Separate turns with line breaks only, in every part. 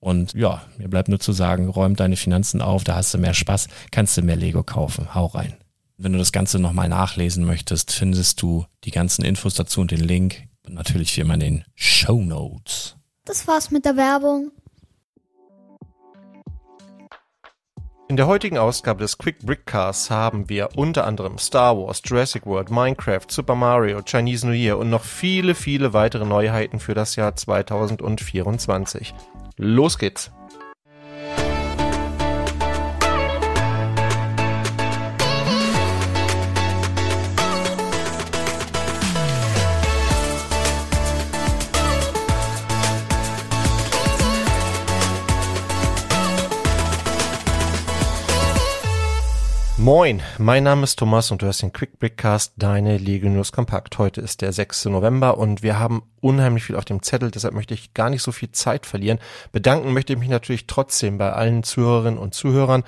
Und ja, mir bleibt nur zu sagen, räum deine Finanzen auf, da hast du mehr Spaß, kannst du mehr Lego kaufen. Hau rein. Wenn du das Ganze nochmal nachlesen möchtest, findest du die ganzen Infos dazu und den Link. Und natürlich wie immer in den Show Notes.
Das war's mit der Werbung.
In der heutigen Ausgabe des Quick Brickcasts haben wir unter anderem Star Wars, Jurassic World, Minecraft, Super Mario, Chinese New Year und noch viele, viele weitere Neuheiten für das Jahr 2024. Los geht's! Moin, mein Name ist Thomas und du hast den Quick Brickcast, deine Lego News Kompakt. Heute ist der 6. November und wir haben unheimlich viel auf dem Zettel, deshalb möchte ich gar nicht so viel Zeit verlieren. Bedanken möchte ich mich natürlich trotzdem bei allen Zuhörerinnen und Zuhörern,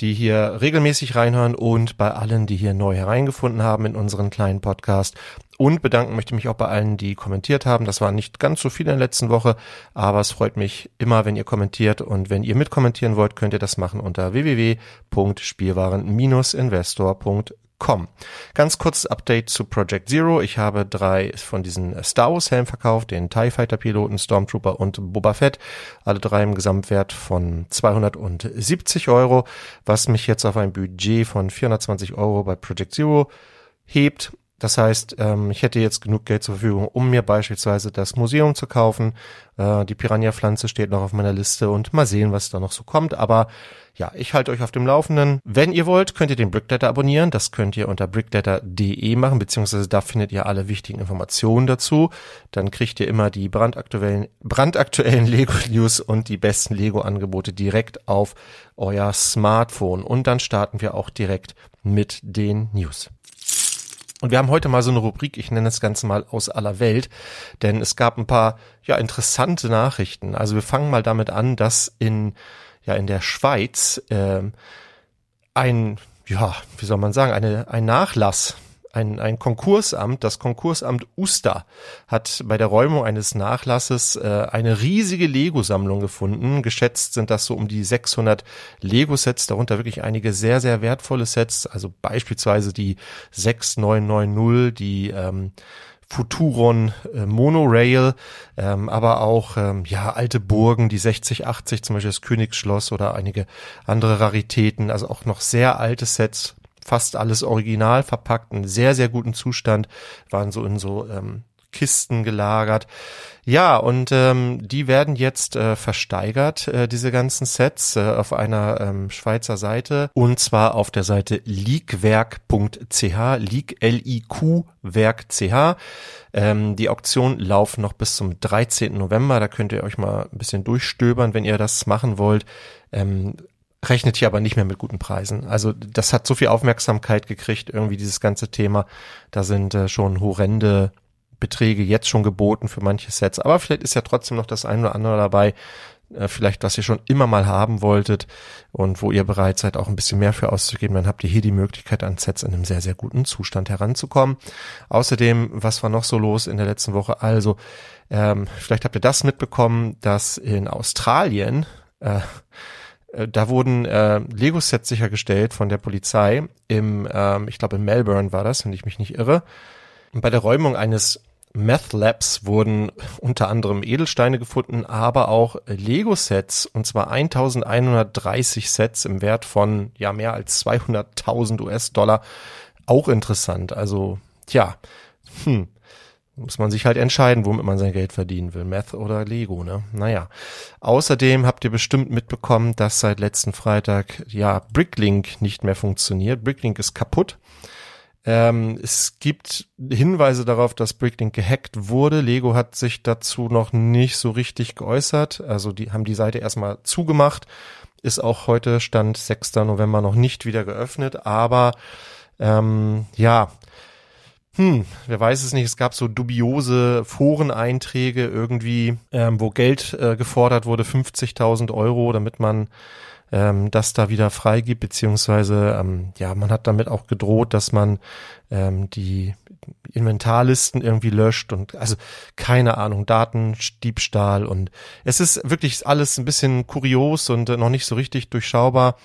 die hier regelmäßig reinhören und bei allen, die hier neu hereingefunden haben in unseren kleinen Podcast. Und bedanken möchte ich mich auch bei allen, die kommentiert haben. Das waren nicht ganz so viele in der letzten Woche, aber es freut mich immer, wenn ihr kommentiert. Und wenn ihr mitkommentieren wollt, könnt ihr das machen unter www.spielwaren-investor.com Com. Ganz kurzes Update zu Project Zero. Ich habe drei von diesen Star Wars Helmen verkauft, den TIE Fighter Piloten, Stormtrooper und Boba Fett. Alle drei im Gesamtwert von 270 Euro, was mich jetzt auf ein Budget von 420 Euro bei Project Zero hebt. Das heißt, ähm, ich hätte jetzt genug Geld zur Verfügung, um mir beispielsweise das Museum zu kaufen. Äh, die Piranha-Pflanze steht noch auf meiner Liste und mal sehen, was da noch so kommt. Aber ja, ich halte euch auf dem Laufenden. Wenn ihr wollt, könnt ihr den Brickletter abonnieren. Das könnt ihr unter brickletter.de machen, beziehungsweise da findet ihr alle wichtigen Informationen dazu. Dann kriegt ihr immer die brandaktuellen, brandaktuellen Lego-News und die besten Lego-Angebote direkt auf euer Smartphone. Und dann starten wir auch direkt mit den News. Und wir haben heute mal so eine Rubrik, ich nenne das Ganze mal aus aller Welt, denn es gab ein paar ja interessante Nachrichten. Also wir fangen mal damit an, dass in ja in der Schweiz äh, ein ja wie soll man sagen eine ein Nachlass ein, ein Konkursamt, das Konkursamt Uster, hat bei der Räumung eines Nachlasses äh, eine riesige Lego-Sammlung gefunden. Geschätzt sind das so um die 600 Lego-Sets, darunter wirklich einige sehr, sehr wertvolle Sets, also beispielsweise die 6990, die ähm, Futuron äh, Monorail, ähm, aber auch ähm, ja alte Burgen, die 60, 80, zum Beispiel das Königsschloss oder einige andere Raritäten, also auch noch sehr alte Sets, fast alles original verpackt, in sehr, sehr guten Zustand, waren so in so ähm, Kisten gelagert. Ja, und ähm, die werden jetzt äh, versteigert, äh, diese ganzen Sets, äh, auf einer ähm, Schweizer Seite. Und zwar auf der Seite leakwerk.ch, leak, L-I-Q, Werk.ch. Ähm, die Auktion laufen noch bis zum 13. November. Da könnt ihr euch mal ein bisschen durchstöbern, wenn ihr das machen wollt. Ähm, rechnet hier aber nicht mehr mit guten Preisen. Also das hat so viel Aufmerksamkeit gekriegt, irgendwie dieses ganze Thema. Da sind äh, schon horrende Beträge jetzt schon geboten für manche Sets. Aber vielleicht ist ja trotzdem noch das eine oder andere dabei, äh, vielleicht was ihr schon immer mal haben wolltet und wo ihr bereit seid, auch ein bisschen mehr für auszugeben, dann habt ihr hier die Möglichkeit, an Sets in einem sehr, sehr guten Zustand heranzukommen. Außerdem, was war noch so los in der letzten Woche? Also, ähm, vielleicht habt ihr das mitbekommen, dass in Australien äh, da wurden äh, Lego-Sets sichergestellt von der Polizei im, ähm, ich glaube in Melbourne war das, wenn ich mich nicht irre. Und bei der Räumung eines Meth Labs wurden unter anderem Edelsteine gefunden, aber auch Lego-Sets, und zwar 1130 Sets im Wert von ja mehr als 200.000 US-Dollar. Auch interessant. Also, tja, hm, muss man sich halt entscheiden, womit man sein Geld verdienen will. Meth oder Lego, ne? Naja. Außerdem habt ihr bestimmt mitbekommen, dass seit letzten Freitag, ja, Bricklink nicht mehr funktioniert. Bricklink ist kaputt. Ähm, es gibt Hinweise darauf, dass Bricklink gehackt wurde. Lego hat sich dazu noch nicht so richtig geäußert. Also die haben die Seite erstmal zugemacht. Ist auch heute Stand 6. November noch nicht wieder geöffnet. Aber ähm, ja, hm, wer weiß es nicht, es gab so dubiose Foreneinträge irgendwie, ähm, wo Geld äh, gefordert wurde, 50.000 Euro, damit man ähm, das da wieder freigibt, beziehungsweise ähm, ja, man hat damit auch gedroht, dass man ähm, die Inventarlisten irgendwie löscht und also keine Ahnung, Datendiebstahl und es ist wirklich alles ein bisschen kurios und noch nicht so richtig durchschaubar,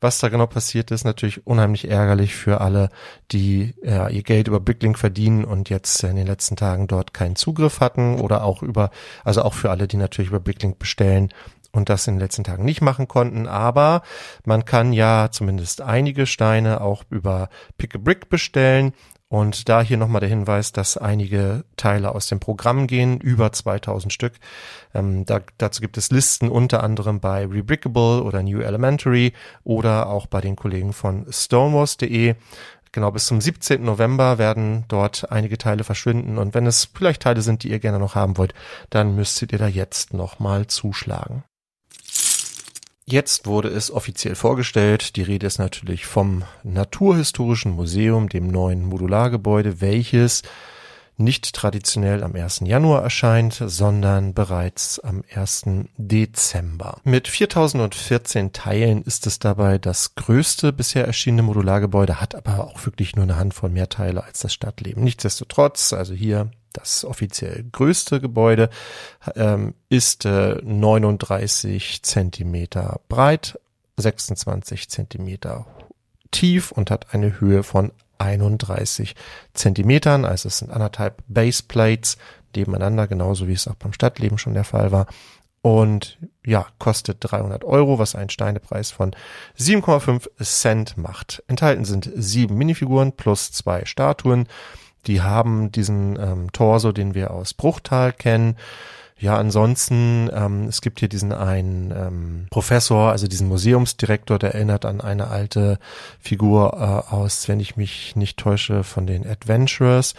was da genau passiert ist. Natürlich unheimlich ärgerlich für alle, die ja, ihr Geld über Bricklink verdienen und jetzt in den letzten Tagen dort keinen Zugriff hatten oder auch über, also auch für alle, die natürlich über Bricklink bestellen und das in den letzten Tagen nicht machen konnten. Aber man kann ja zumindest einige Steine auch über Pick a Brick bestellen. Und da hier nochmal der Hinweis, dass einige Teile aus dem Programm gehen, über 2000 Stück. Ähm, da, dazu gibt es Listen unter anderem bei Rebrickable oder New Elementary oder auch bei den Kollegen von stonewalls.de. Genau, bis zum 17. November werden dort einige Teile verschwinden. Und wenn es vielleicht Teile sind, die ihr gerne noch haben wollt, dann müsstet ihr da jetzt nochmal zuschlagen. Jetzt wurde es offiziell vorgestellt. Die Rede ist natürlich vom Naturhistorischen Museum, dem neuen Modulargebäude, welches nicht traditionell am 1. Januar erscheint, sondern bereits am 1. Dezember. Mit 4014 Teilen ist es dabei das größte bisher erschienene Modulargebäude, hat aber auch wirklich nur eine Handvoll mehr Teile als das Stadtleben. Nichtsdestotrotz, also hier das offiziell größte Gebäude ähm, ist äh, 39 Zentimeter breit, 26 Zentimeter tief und hat eine Höhe von 31 Zentimetern. Also es sind anderthalb Baseplates nebeneinander, genauso wie es auch beim Stadtleben schon der Fall war. Und ja, kostet 300 Euro, was einen Steinepreis von 7,5 Cent macht. Enthalten sind sieben Minifiguren plus zwei Statuen. Die haben diesen ähm, Torso, den wir aus Bruchtal kennen. Ja, ansonsten, ähm, es gibt hier diesen einen ähm, Professor, also diesen Museumsdirektor, der erinnert an eine alte Figur äh, aus, wenn ich mich nicht täusche, von den Adventurers.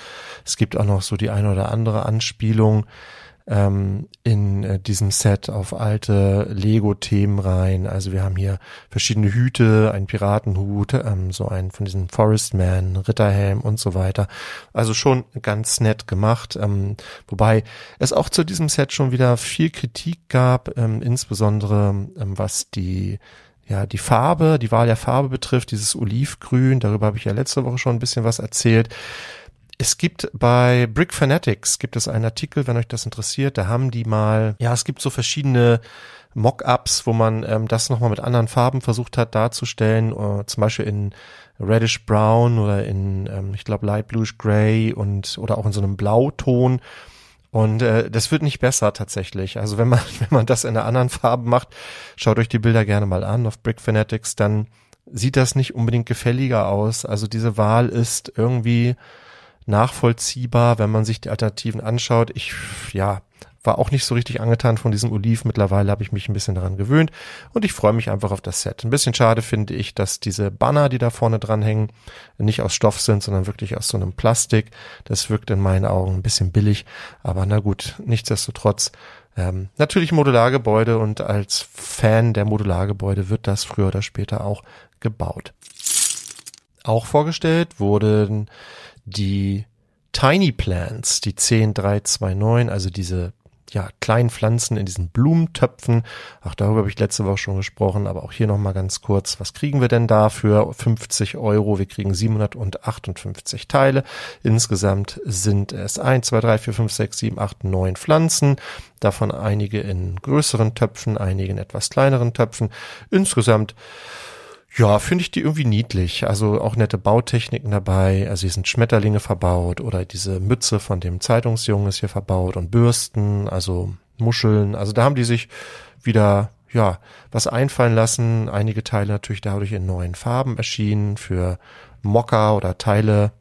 Es gibt auch noch so die eine oder andere Anspielung ähm, in äh, diesem Set auf alte Lego-Themen rein. Also wir haben hier verschiedene Hüte, einen Piratenhut, ähm, so einen von diesen Forestman, Ritterhelm und so weiter. Also schon ganz nett gemacht. Ähm, wobei es auch zu diesem Set schon wieder viel Kritik gab, ähm, insbesondere ähm, was die ja, die Farbe, die Wahl der Farbe betrifft, dieses Olivgrün, darüber habe ich ja letzte Woche schon ein bisschen was erzählt. Es gibt bei Brick Fanatics gibt es einen Artikel, wenn euch das interessiert. Da haben die mal, ja, es gibt so verschiedene Mock-ups, wo man ähm, das nochmal mit anderen Farben versucht hat darzustellen, äh, zum Beispiel in Reddish Brown oder in, ähm, ich glaube, Light Bluish Gray und oder auch in so einem Blauton. Und äh, das wird nicht besser tatsächlich. Also wenn man, wenn man das in einer anderen Farbe macht, schaut euch die Bilder gerne mal an auf Brick Fanatics, dann sieht das nicht unbedingt gefälliger aus. Also diese Wahl ist irgendwie nachvollziehbar, wenn man sich die Alternativen anschaut. Ich, ja, war auch nicht so richtig angetan von diesem Oliv. Mittlerweile habe ich mich ein bisschen daran gewöhnt und ich freue mich einfach auf das Set. Ein bisschen schade finde ich, dass diese Banner, die da vorne dran hängen, nicht aus Stoff sind, sondern wirklich aus so einem Plastik. Das wirkt in meinen Augen ein bisschen billig, aber na gut, nichtsdestotrotz. Ähm, natürlich Modulargebäude und als Fan der Modulargebäude wird das früher oder später auch gebaut. Auch vorgestellt wurden die Tiny Plants, die 10329, also diese ja, kleinen Pflanzen in diesen Blumentöpfen. Auch darüber habe ich letzte Woche schon gesprochen, aber auch hier nochmal ganz kurz. Was kriegen wir denn da für 50 Euro? Wir kriegen 758 Teile. Insgesamt sind es 1, 2, 3, 4, 5, 6, 7, 8, 9 Pflanzen. Davon einige in größeren Töpfen, einige in etwas kleineren Töpfen. Insgesamt ja, finde ich die irgendwie niedlich. Also auch nette Bautechniken dabei. Also hier sind Schmetterlinge verbaut oder diese Mütze von dem Zeitungsjungen ist hier verbaut und Bürsten, also Muscheln. Also da haben die sich wieder ja, was einfallen lassen. Einige Teile natürlich dadurch in neuen Farben erschienen für Mocker oder Teile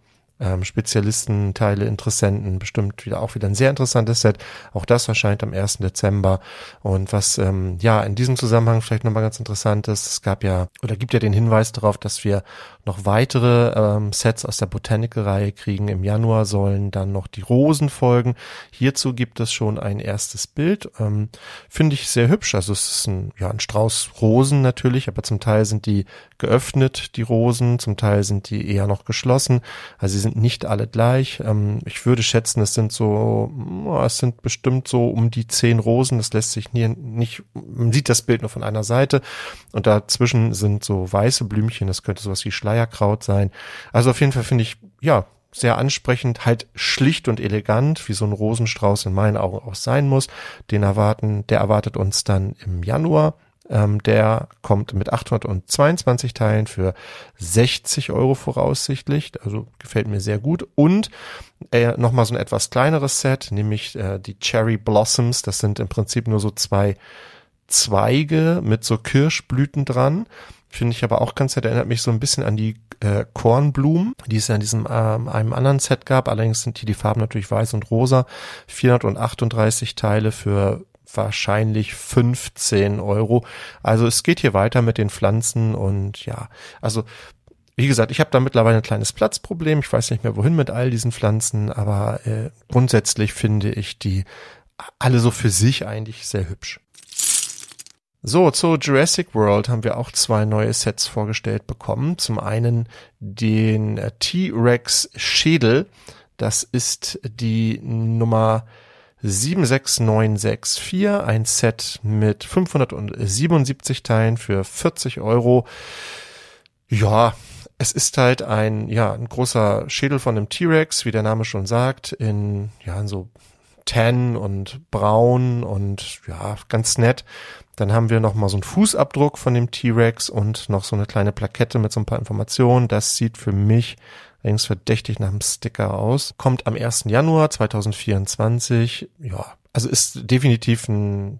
ähm, Spezialisten, Teile, Interessenten, bestimmt wieder auch wieder ein sehr interessantes Set. Auch das erscheint am 1. Dezember. Und was ähm, ja in diesem Zusammenhang vielleicht nochmal ganz interessant ist, es gab ja oder gibt ja den Hinweis darauf, dass wir noch weitere ähm, Sets aus der Botanical-Reihe kriegen. Im Januar sollen dann noch die Rosen folgen. Hierzu gibt es schon ein erstes Bild. Ähm, Finde ich sehr hübsch. Also es ist ein, ja, ein Strauß Rosen natürlich, aber zum Teil sind die geöffnet, die Rosen, zum Teil sind die eher noch geschlossen. Also sind nicht alle gleich. Ähm, ich würde schätzen, es sind so, es sind bestimmt so um die zehn Rosen. Das lässt sich nie, nicht, man sieht das Bild nur von einer Seite und dazwischen sind so weiße Blümchen. Das könnte sowas wie Schleierkraut sein. Also auf jeden Fall finde ich, ja, sehr ansprechend, halt schlicht und elegant, wie so ein Rosenstrauß in meinen Augen auch sein muss. Den erwarten, der erwartet uns dann im Januar. Ähm, der kommt mit 822 Teilen für 60 Euro voraussichtlich. Also gefällt mir sehr gut. Und äh, nochmal so ein etwas kleineres Set, nämlich äh, die Cherry Blossoms. Das sind im Prinzip nur so zwei Zweige mit so Kirschblüten dran. Finde ich aber auch ganz nett. Erinnert mich so ein bisschen an die äh, Kornblumen, die es ja in diesem ähm, einem anderen Set gab. Allerdings sind hier die Farben natürlich weiß und rosa. 438 Teile für wahrscheinlich 15 Euro. Also es geht hier weiter mit den Pflanzen und ja, also wie gesagt, ich habe da mittlerweile ein kleines Platzproblem. Ich weiß nicht mehr wohin mit all diesen Pflanzen, aber äh, grundsätzlich finde ich die alle so für sich eigentlich sehr hübsch. So, zu Jurassic World haben wir auch zwei neue Sets vorgestellt bekommen. Zum einen den T-Rex Schädel. Das ist die Nummer 76964, ein Set mit 577 Teilen für 40 Euro. Ja, es ist halt ein, ja, ein großer Schädel von einem T-Rex, wie der Name schon sagt, in, ja, in so Tan und Braun und ja, ganz nett. Dann haben wir noch mal so einen Fußabdruck von dem T-Rex und noch so eine kleine Plakette mit so ein paar Informationen. Das sieht für mich allerdings verdächtig nach einem Sticker aus. Kommt am 1. Januar 2024. Ja, also ist definitiv ein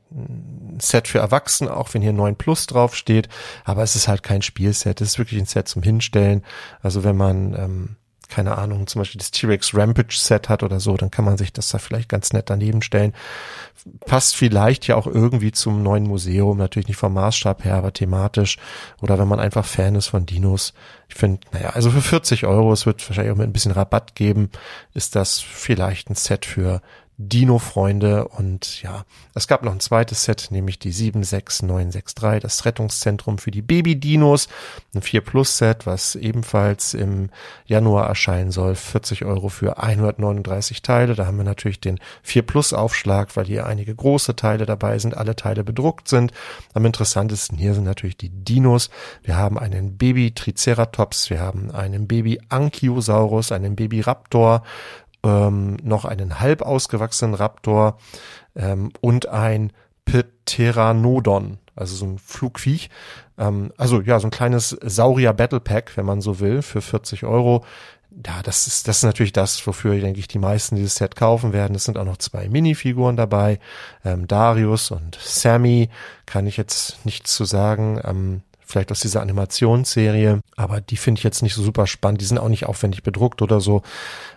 Set für Erwachsene, auch wenn hier 9 Plus draufsteht. Aber es ist halt kein Spielset. Es ist wirklich ein Set zum Hinstellen. Also wenn man ähm, keine Ahnung, zum Beispiel das T-Rex Rampage Set hat oder so, dann kann man sich das da vielleicht ganz nett daneben stellen. Passt vielleicht ja auch irgendwie zum neuen Museum, natürlich nicht vom Maßstab her, aber thematisch. Oder wenn man einfach Fan ist von Dinos. Ich finde, naja, also für 40 Euro, es wird wahrscheinlich auch mit ein bisschen Rabatt geben, ist das vielleicht ein Set für Dino-Freunde und ja, es gab noch ein zweites Set, nämlich die 76963, das Rettungszentrum für die Baby-Dinos, ein 4 Plus Set, was ebenfalls im Januar erscheinen soll, 40 Euro für 139 Teile, da haben wir natürlich den 4 Plus Aufschlag, weil hier einige große Teile dabei sind, alle Teile bedruckt sind. Am interessantesten hier sind natürlich die Dinos. Wir haben einen Baby Triceratops, wir haben einen Baby Ankylosaurus, einen Baby Raptor, ähm, noch einen halb ausgewachsenen Raptor ähm, und ein Pteranodon, also so ein Flugviech. Ähm, also ja, so ein kleines Saurier Battle Pack, wenn man so will, für 40 Euro. Ja, das ist, das ist natürlich das, wofür, denke ich, die meisten dieses Set kaufen werden. Es sind auch noch zwei Minifiguren dabei. Ähm, Darius und Sammy kann ich jetzt nichts zu sagen. Ähm, vielleicht aus dieser Animationsserie, aber die finde ich jetzt nicht so super spannend. Die sind auch nicht aufwendig bedruckt oder so.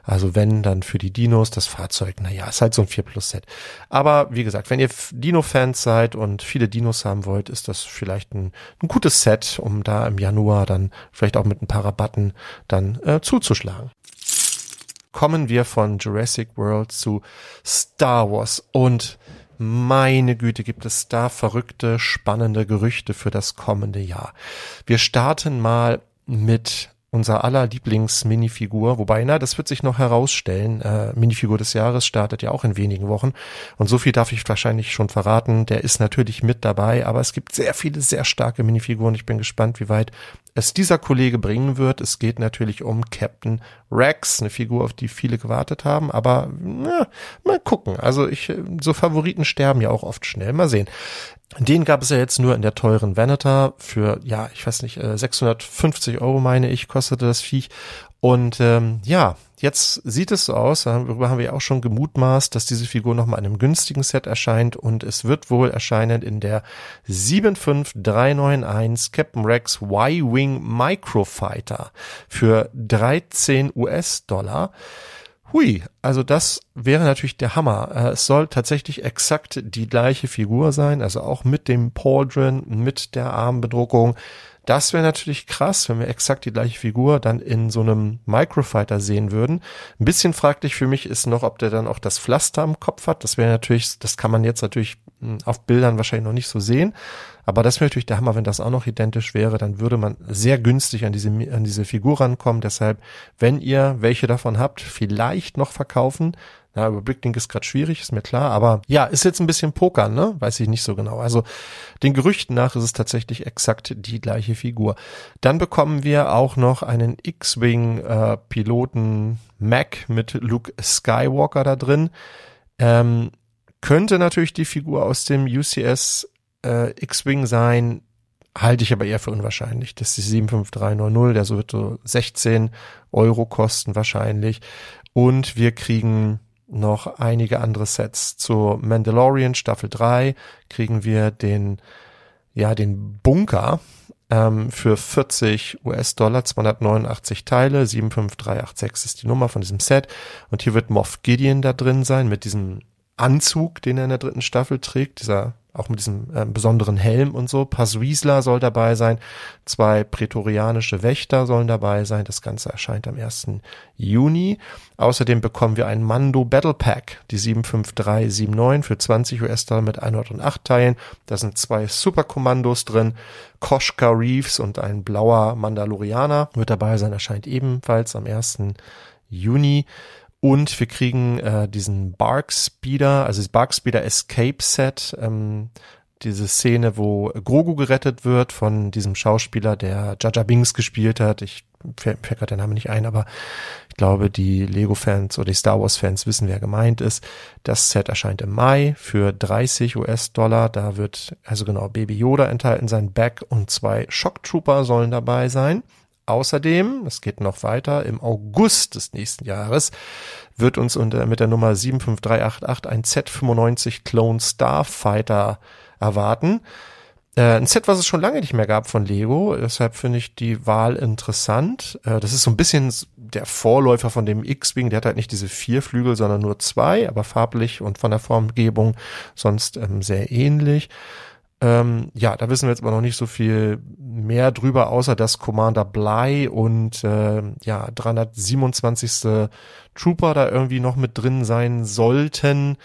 Also wenn, dann für die Dinos, das Fahrzeug, naja, ist halt so ein 4 Plus Set. Aber wie gesagt, wenn ihr Dino-Fans seid und viele Dinos haben wollt, ist das vielleicht ein, ein, gutes Set, um da im Januar dann vielleicht auch mit ein paar Rabatten dann äh, zuzuschlagen kommen wir von Jurassic World zu Star Wars und meine Güte, gibt es da verrückte, spannende Gerüchte für das kommende Jahr. Wir starten mal mit unser aller Lieblings-Minifigur, wobei, na, das wird sich noch herausstellen. Äh, Minifigur des Jahres startet ja auch in wenigen Wochen. Und so viel darf ich wahrscheinlich schon verraten. Der ist natürlich mit dabei, aber es gibt sehr viele, sehr starke Minifiguren. Ich bin gespannt, wie weit es dieser Kollege bringen wird. Es geht natürlich um Captain Rex, eine Figur, auf die viele gewartet haben, aber na, mal gucken. Also ich, so Favoriten sterben ja auch oft schnell. Mal sehen. Den gab es ja jetzt nur in der teuren Venator für, ja, ich weiß nicht, 650 äh, Euro meine ich, kostete das Viech. Und ähm, ja, jetzt sieht es so aus, darüber haben wir ja auch schon gemutmaßt, dass diese Figur nochmal in einem günstigen Set erscheint und es wird wohl erscheinen in der 75391 Captain Rex Y-Wing Microfighter für 13 US-Dollar. Hui, also das wäre natürlich der Hammer. Äh, es soll tatsächlich exakt die gleiche Figur sein, also auch mit dem Pauldron, mit der Armbedruckung. Das wäre natürlich krass, wenn wir exakt die gleiche Figur dann in so einem Microfighter sehen würden. Ein bisschen fraglich für mich ist noch, ob der dann auch das Pflaster am Kopf hat. Das wäre natürlich, das kann man jetzt natürlich hm, auf Bildern wahrscheinlich noch nicht so sehen. Aber das wäre natürlich der Hammer, wenn das auch noch identisch wäre, dann würde man sehr günstig an diese, an diese Figur rankommen. Deshalb, wenn ihr welche davon habt, vielleicht noch verkaufen. Na, Überblicklink ist gerade schwierig, ist mir klar, aber ja, ist jetzt ein bisschen Poker, ne? Weiß ich nicht so genau. Also den Gerüchten nach ist es tatsächlich exakt die gleiche Figur. Dann bekommen wir auch noch einen X-Wing-Piloten äh, Mac mit Luke Skywalker da drin. Ähm, könnte natürlich die Figur aus dem UCS äh, X-Wing sein, halte ich aber eher für unwahrscheinlich. Das ist die 75390, der so wird so 16 Euro kosten wahrscheinlich. Und wir kriegen noch einige andere Sets. Zur Mandalorian Staffel 3 kriegen wir den, ja, den Bunker ähm, für 40 US-Dollar, 289 Teile, 75386 ist die Nummer von diesem Set. Und hier wird Moff Gideon da drin sein mit diesem Anzug, den er in der dritten Staffel trägt, dieser auch mit diesem äh, besonderen Helm und so. Paswiesler soll dabei sein, zwei prätorianische Wächter sollen dabei sein. Das Ganze erscheint am 1. Juni. Außerdem bekommen wir ein Mando Battle Pack, die 75379 für 20 US-Dollar mit 108 Teilen. Da sind zwei Superkommandos drin, Koshka Reeves und ein blauer Mandalorianer wird dabei sein, erscheint ebenfalls am 1. Juni. Und wir kriegen äh, diesen Bark Speeder, also das Bark Speeder Escape Set, ähm, diese Szene, wo Grogu gerettet wird von diesem Schauspieler, der Jaja Bings gespielt hat. Ich fällt gerade der Name nicht ein, aber ich glaube, die Lego-Fans oder die Star Wars-Fans wissen, wer gemeint ist. Das Set erscheint im Mai für 30 US-Dollar. Da wird also genau Baby Yoda enthalten sein, Back und zwei Shock Trooper sollen dabei sein. Außerdem, es geht noch weiter, im August des nächsten Jahres wird uns unter, mit der Nummer 75388 ein Z95 Clone Starfighter erwarten. Äh, ein Set, was es schon lange nicht mehr gab von Lego, deshalb finde ich die Wahl interessant. Äh, das ist so ein bisschen der Vorläufer von dem X-Wing, der hat halt nicht diese vier Flügel, sondern nur zwei, aber farblich und von der Formgebung sonst ähm, sehr ähnlich. Ähm, ja, da wissen wir jetzt aber noch nicht so viel mehr drüber, außer dass Commander Bly und äh, ja 327. Trooper da irgendwie noch mit drin sein sollten.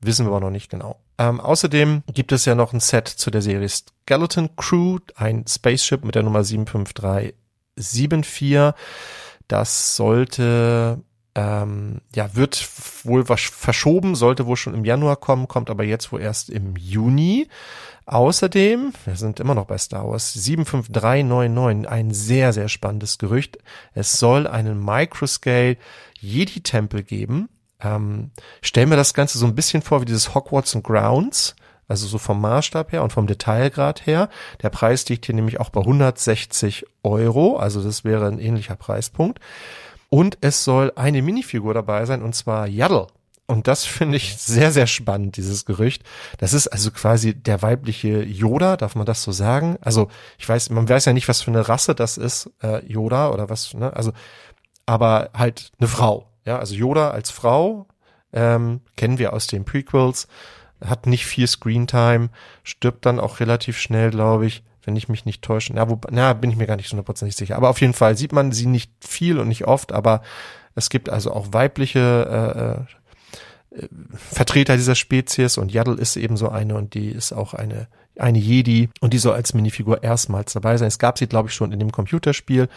Wissen wir aber noch nicht genau. Ähm, außerdem gibt es ja noch ein Set zu der Serie Skeleton Crew, ein Spaceship mit der Nummer 75374. Das sollte ähm, ja, wird wohl was verschoben, sollte wohl schon im Januar kommen, kommt aber jetzt wohl erst im Juni. Außerdem, wir sind immer noch bei Star Wars, 75399, ein sehr, sehr spannendes Gerücht. Es soll einen Microscale Jedi-Tempel geben. Ähm, stellen wir das Ganze so ein bisschen vor wie dieses Hogwarts and Grounds. Also so vom Maßstab her und vom Detailgrad her. Der Preis liegt hier nämlich auch bei 160 Euro. Also das wäre ein ähnlicher Preispunkt. Und es soll eine Minifigur dabei sein, und zwar Yaddle. Und das finde ich sehr, sehr spannend, dieses Gerücht. Das ist also quasi der weibliche Yoda, darf man das so sagen? Also ich weiß, man weiß ja nicht, was für eine Rasse das ist, äh, Yoda oder was, ne? Also, aber halt eine Frau. Ja, also Yoda als Frau ähm, kennen wir aus den Prequels, hat nicht viel Screentime, stirbt dann auch relativ schnell, glaube ich, wenn ich mich nicht täusche. Na, wo, na, bin ich mir gar nicht hundertprozentig sicher. Aber auf jeden Fall sieht man sie nicht viel und nicht oft, aber es gibt also auch weibliche äh, äh Vertreter dieser Spezies und Yaddle ist eben so eine und die ist auch eine eine Jedi und die soll als Minifigur erstmals dabei sein. Es gab sie, glaube ich, schon in dem Computerspiel.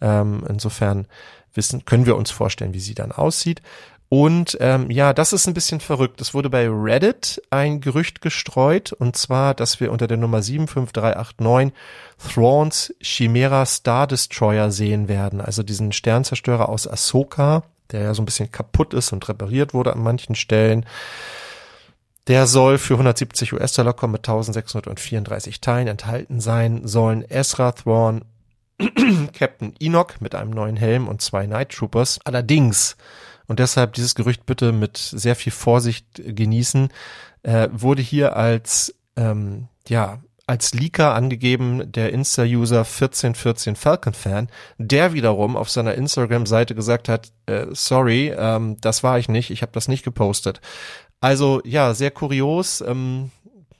Ähm, insofern wissen, können wir uns vorstellen, wie sie dann aussieht. Und ähm, ja, das ist ein bisschen verrückt. Es wurde bei Reddit ein Gerücht gestreut, und zwar, dass wir unter der Nummer 75389 Thrawns Chimera Star Destroyer sehen werden. Also diesen Sternzerstörer aus Ahsoka, der ja so ein bisschen kaputt ist und repariert wurde an manchen Stellen. Der soll für 170 US-Dollar kommen mit 1634 Teilen enthalten sein, sollen Ezra Thrawn, Captain Enoch mit einem neuen Helm und zwei Night Troopers. Allerdings, und deshalb dieses Gerücht bitte mit sehr viel Vorsicht genießen, äh, wurde hier als, ähm, ja, als Leaker angegeben der Insta-User 1414 Falcon Fan, der wiederum auf seiner Instagram-Seite gesagt hat, äh, sorry, ähm, das war ich nicht, ich habe das nicht gepostet. Also ja, sehr kurios. Ähm,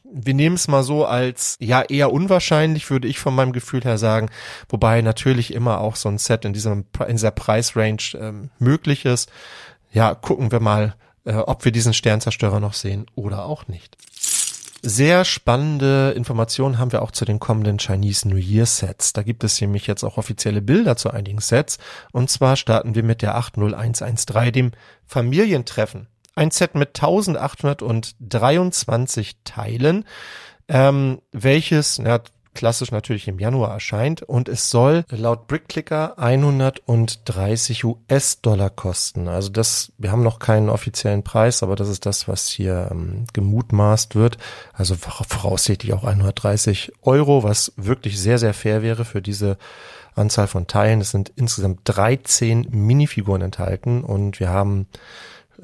wir nehmen es mal so als ja eher unwahrscheinlich, würde ich von meinem Gefühl her sagen. Wobei natürlich immer auch so ein Set in diesem in dieser Preisrange ähm, möglich ist. Ja, gucken wir mal, äh, ob wir diesen Sternzerstörer noch sehen oder auch nicht. Sehr spannende Informationen haben wir auch zu den kommenden Chinese New Year Sets. Da gibt es nämlich jetzt auch offizielle Bilder zu einigen Sets. Und zwar starten wir mit der 80113, dem Familientreffen. Ein Set mit 1823 Teilen, ähm, welches, ja, klassisch natürlich im Januar erscheint und es soll laut Brickclicker 130 US-Dollar kosten. Also das, wir haben noch keinen offiziellen Preis, aber das ist das, was hier ähm, gemutmaßt wird. Also voraussichtlich auch 130 Euro, was wirklich sehr, sehr fair wäre für diese Anzahl von Teilen. Es sind insgesamt 13 Minifiguren enthalten und wir haben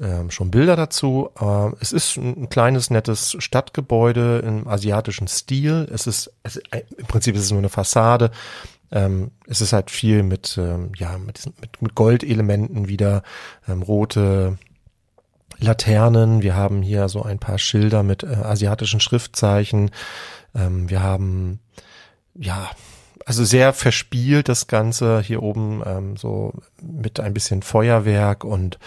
ähm, schon Bilder dazu. Äh, es ist ein, ein, kleines, nettes Stadtgebäude im asiatischen Stil. Es ist, es, äh, im Prinzip ist es nur eine Fassade. Ähm, es ist halt viel mit, ähm, ja, mit, mit, mit Goldelementen wieder, ähm, rote Laternen. Wir haben hier so ein paar Schilder mit äh, asiatischen Schriftzeichen. Ähm, wir haben, ja, also sehr verspielt das Ganze hier oben ähm, so mit ein bisschen Feuerwerk und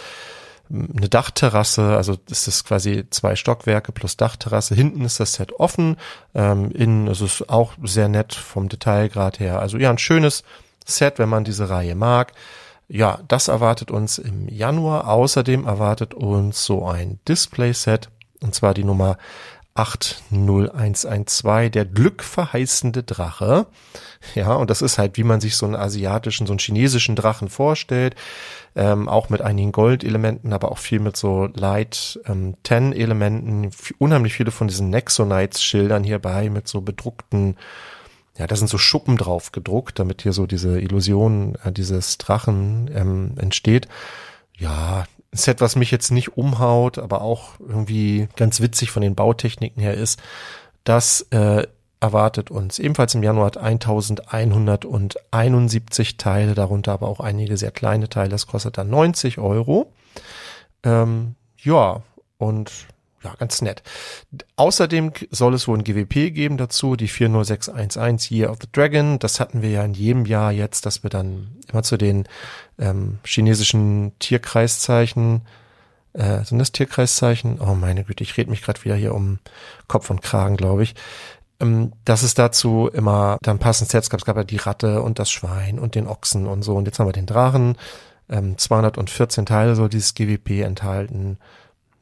eine Dachterrasse, also das ist quasi zwei Stockwerke plus Dachterrasse. Hinten ist das Set offen, ähm, innen ist es auch sehr nett vom Detailgrad her. Also ja, ein schönes Set, wenn man diese Reihe mag. Ja, das erwartet uns im Januar. Außerdem erwartet uns so ein Display-Set, und zwar die Nummer 80112, der glückverheißende Drache. Ja, und das ist halt, wie man sich so einen asiatischen, so einen chinesischen Drachen vorstellt. Ähm, auch mit einigen Goldelementen, aber auch viel mit so Light ähm, 10 Elementen. Unheimlich viele von diesen Nexonites Schildern hierbei mit so bedruckten ja, da sind so Schuppen drauf gedruckt, damit hier so diese Illusion äh, dieses Drachen ähm, entsteht. Ja, Set, was mich jetzt nicht umhaut, aber auch irgendwie ganz witzig von den Bautechniken her ist, dass äh, erwartet uns ebenfalls im Januar 1171 Teile, darunter aber auch einige sehr kleine Teile. Das kostet dann 90 Euro. Ähm, ja, und ja, ganz nett. Außerdem soll es wohl ein GWP geben dazu, die 40611 Year of the Dragon. Das hatten wir ja in jedem Jahr jetzt, dass wir dann immer zu den ähm, chinesischen Tierkreiszeichen, äh, sind das Tierkreiszeichen? Oh meine Güte, ich rede mich gerade wieder hier um Kopf und Kragen, glaube ich. Ähm, dass es dazu immer dann passend Sets gab. Es gab ja die Ratte und das Schwein und den Ochsen und so. Und jetzt haben wir den Drachen. Ähm, 214 Teile soll dieses GWP enthalten.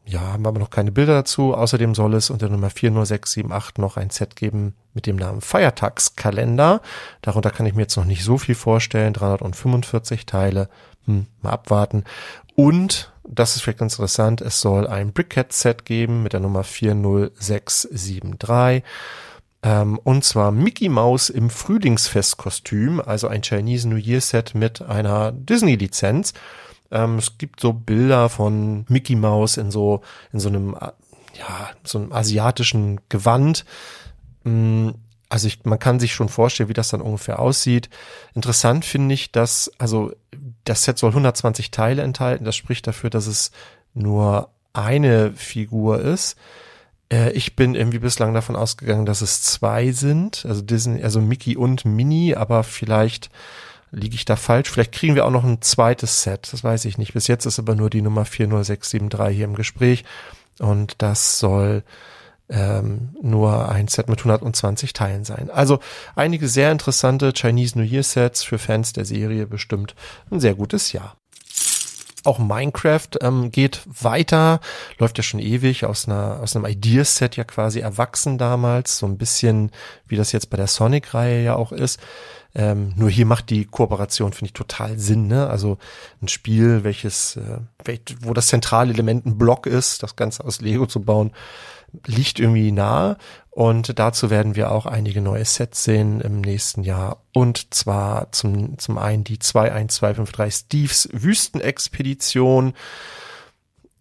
Ja, haben aber noch keine Bilder dazu. Außerdem soll es unter Nummer 40678 noch ein Set geben mit dem Namen Feiertagskalender. Darunter kann ich mir jetzt noch nicht so viel vorstellen. 345 Teile. Hm, mal abwarten. Und, das ist vielleicht ganz interessant, es soll ein Brickhead-Set geben mit der Nummer 40673. Ähm, und zwar Mickey Mouse im Frühlingsfestkostüm, also ein Chinese New Year Set mit einer Disney-Lizenz. Ähm, es gibt so Bilder von Mickey Mouse in so, in so einem, ja, so einem asiatischen Gewand. Mm, also ich, man kann sich schon vorstellen, wie das dann ungefähr aussieht. Interessant finde ich, dass, also das Set soll 120 Teile enthalten. Das spricht dafür, dass es nur eine Figur ist. Äh, ich bin irgendwie bislang davon ausgegangen, dass es zwei sind. Also Disney, also Mickey und Minnie, aber vielleicht liege ich da falsch. Vielleicht kriegen wir auch noch ein zweites Set. Das weiß ich nicht. Bis jetzt ist aber nur die Nummer 40673 hier im Gespräch. Und das soll ähm, nur ein Set mit 120 Teilen sein. Also einige sehr interessante Chinese New Year Sets für Fans der Serie bestimmt ein sehr gutes Jahr. Auch Minecraft ähm, geht weiter, läuft ja schon ewig aus einer aus einem Ideaset ja quasi erwachsen damals, so ein bisschen wie das jetzt bei der Sonic-Reihe ja auch ist. Ähm, nur hier macht die Kooperation, finde ich, total Sinn. Ne? Also ein Spiel, welches, äh, wo das zentrale Element ein Block ist, das Ganze aus Lego zu bauen, liegt irgendwie nahe. Und dazu werden wir auch einige neue Sets sehen im nächsten Jahr. Und zwar zum, zum einen die 21253 Steves Wüstenexpedition.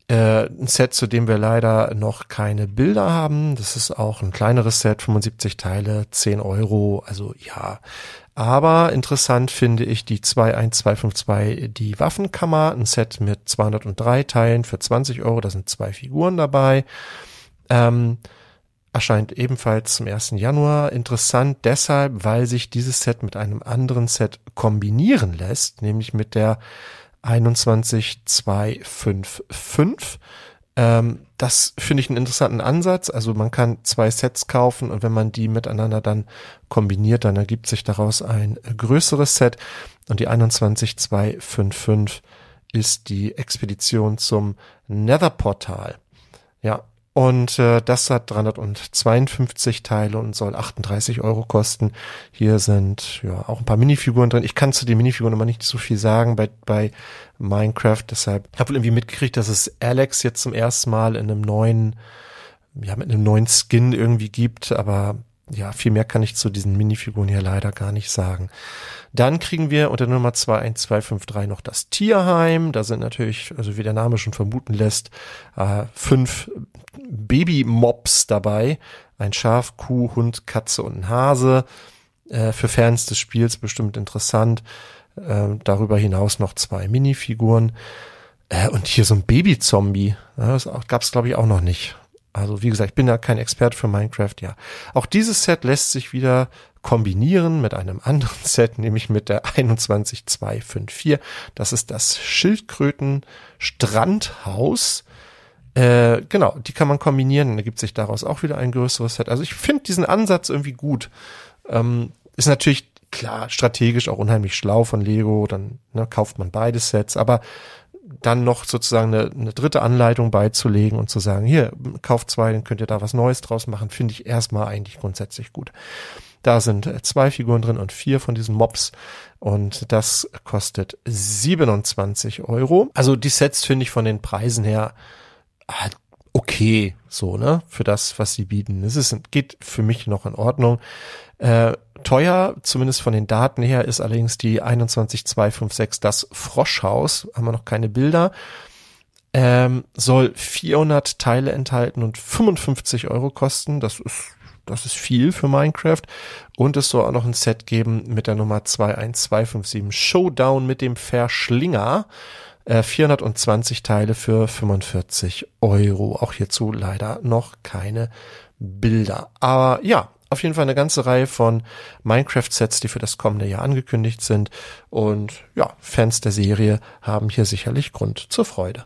Äh, ein Set, zu dem wir leider noch keine Bilder haben. Das ist auch ein kleineres Set, 75 Teile, 10 Euro. Also ja, aber interessant finde ich die 21252, die Waffenkammer, ein Set mit 203 Teilen für 20 Euro. Da sind zwei Figuren dabei. Ähm, erscheint ebenfalls zum 1. Januar. Interessant deshalb, weil sich dieses Set mit einem anderen Set kombinieren lässt, nämlich mit der 21255. Ähm, das finde ich einen interessanten Ansatz. Also man kann zwei Sets kaufen und wenn man die miteinander dann kombiniert, dann ergibt sich daraus ein größeres Set. Und die 21255 ist die Expedition zum Nether-Portal. Ja, und äh, das hat 352 Teile und soll 38 Euro kosten. Hier sind ja auch ein paar Minifiguren drin. Ich kann zu den Minifiguren immer nicht so viel sagen bei, bei Minecraft. Deshalb habe wohl irgendwie mitgekriegt, dass es Alex jetzt zum ersten Mal in einem neuen, ja, mit einem neuen Skin irgendwie gibt. Aber ja, viel mehr kann ich zu diesen Minifiguren hier leider gar nicht sagen. Dann kriegen wir unter Nummer 21253 noch das Tierheim. Da sind natürlich, also wie der Name schon vermuten lässt, äh, fünf Baby-Mobs dabei. Ein Schaf, Kuh, Hund, Katze und ein Hase. Äh, für Fans des Spiels bestimmt interessant. Äh, darüber hinaus noch zwei Minifiguren. Äh, und hier so ein Baby-Zombie. Ja, das gab es, glaube ich, auch noch nicht. Also wie gesagt, ich bin ja kein Experte für Minecraft, ja. Auch dieses Set lässt sich wieder kombinieren mit einem anderen Set, nämlich mit der 21254. Das ist das Schildkröten Strandhaus. Äh, genau, die kann man kombinieren, dann ergibt sich daraus auch wieder ein größeres Set. Also ich finde diesen Ansatz irgendwie gut. Ähm, ist natürlich klar strategisch auch unheimlich schlau von Lego, dann ne, kauft man beide Sets, aber dann noch sozusagen eine, eine dritte Anleitung beizulegen und zu sagen, hier, kauft zwei, dann könnt ihr da was Neues draus machen, finde ich erstmal eigentlich grundsätzlich gut. Da sind zwei Figuren drin und vier von diesen Mobs und das kostet 27 Euro. Also die Sets finde ich von den Preisen her halt okay, so, ne, für das, was sie bieten. Es ist, geht für mich noch in Ordnung. Äh, teuer, zumindest von den Daten her, ist allerdings die 21256 das Froschhaus. Haben wir noch keine Bilder. Ähm, soll 400 Teile enthalten und 55 Euro kosten. Das ist das ist viel für Minecraft. Und es soll auch noch ein Set geben mit der Nummer 21257 Showdown mit dem Verschlinger. 420 äh, Teile für 45 Euro. Auch hierzu leider noch keine Bilder. Aber ja, auf jeden Fall eine ganze Reihe von Minecraft-Sets, die für das kommende Jahr angekündigt sind. Und ja, Fans der Serie haben hier sicherlich Grund zur Freude.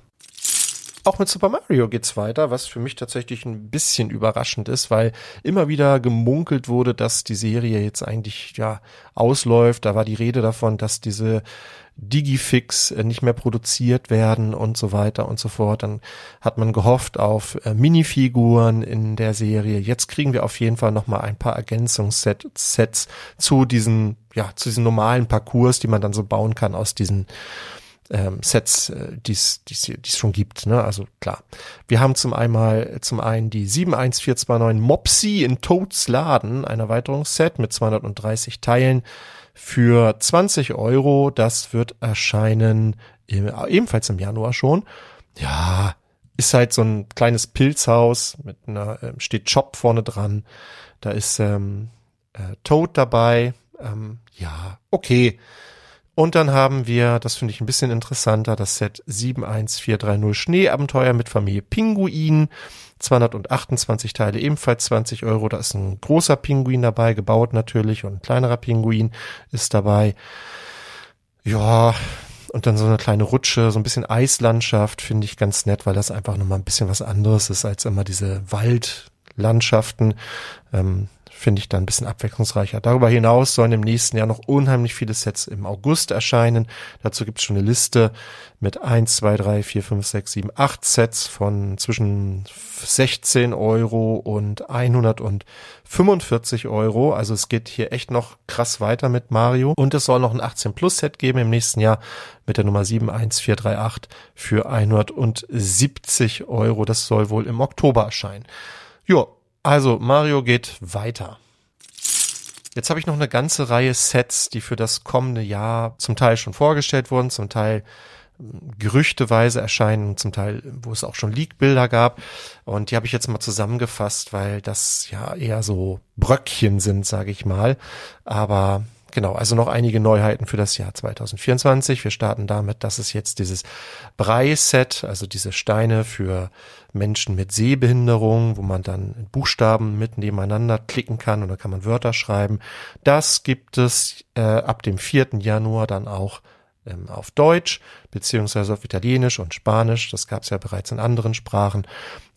Auch mit Super Mario geht's weiter, was für mich tatsächlich ein bisschen überraschend ist, weil immer wieder gemunkelt wurde, dass die Serie jetzt eigentlich ja ausläuft. Da war die Rede davon, dass diese Digifix äh, nicht mehr produziert werden und so weiter und so fort. Dann hat man gehofft auf äh, Minifiguren in der Serie. Jetzt kriegen wir auf jeden Fall noch mal ein paar Ergänzungssets zu diesen, ja, zu diesen normalen Parcours, die man dann so bauen kann aus diesen ähm, Sets, äh, die es schon gibt. Ne? Also klar. Wir haben zum einmal zum einen die 71429 Mopsy in Toads Laden, ein Erweiterungsset mit 230 Teilen für 20 Euro. Das wird erscheinen im, ebenfalls im Januar schon. Ja, ist halt so ein kleines Pilzhaus mit einer, äh, steht Shop vorne dran. Da ist ähm, äh, Toad dabei. Ähm, ja, okay. Und dann haben wir, das finde ich ein bisschen interessanter, das Set 71430 Schneeabenteuer mit Familie Pinguin. 228 Teile, ebenfalls 20 Euro. Da ist ein großer Pinguin dabei, gebaut natürlich, und ein kleinerer Pinguin ist dabei. Ja, und dann so eine kleine Rutsche, so ein bisschen Eislandschaft finde ich ganz nett, weil das einfach nochmal ein bisschen was anderes ist als immer diese Waldlandschaften. Ähm, finde ich dann ein bisschen abwechslungsreicher. Darüber hinaus sollen im nächsten Jahr noch unheimlich viele Sets im August erscheinen. Dazu gibt es schon eine Liste mit 1, 2, 3, 4, 5, 6, 7, 8 Sets von zwischen 16 Euro und 145 Euro. Also es geht hier echt noch krass weiter mit Mario. Und es soll noch ein 18 Plus Set geben im nächsten Jahr mit der Nummer 71438 für 170 Euro. Das soll wohl im Oktober erscheinen. Ja, also Mario geht weiter. Jetzt habe ich noch eine ganze Reihe Sets, die für das kommende Jahr zum Teil schon vorgestellt wurden, zum Teil hm, gerüchteweise erscheinen, zum Teil, wo es auch schon Leak-Bilder gab. Und die habe ich jetzt mal zusammengefasst, weil das ja eher so Bröckchen sind, sage ich mal. Aber Genau, also noch einige Neuheiten für das Jahr 2024. Wir starten damit, dass es jetzt dieses Brei-Set, also diese Steine für Menschen mit Sehbehinderung, wo man dann Buchstaben mit nebeneinander klicken kann und dann kann man Wörter schreiben. Das gibt es äh, ab dem 4. Januar dann auch ähm, auf Deutsch beziehungsweise auf Italienisch und Spanisch. Das gab es ja bereits in anderen Sprachen.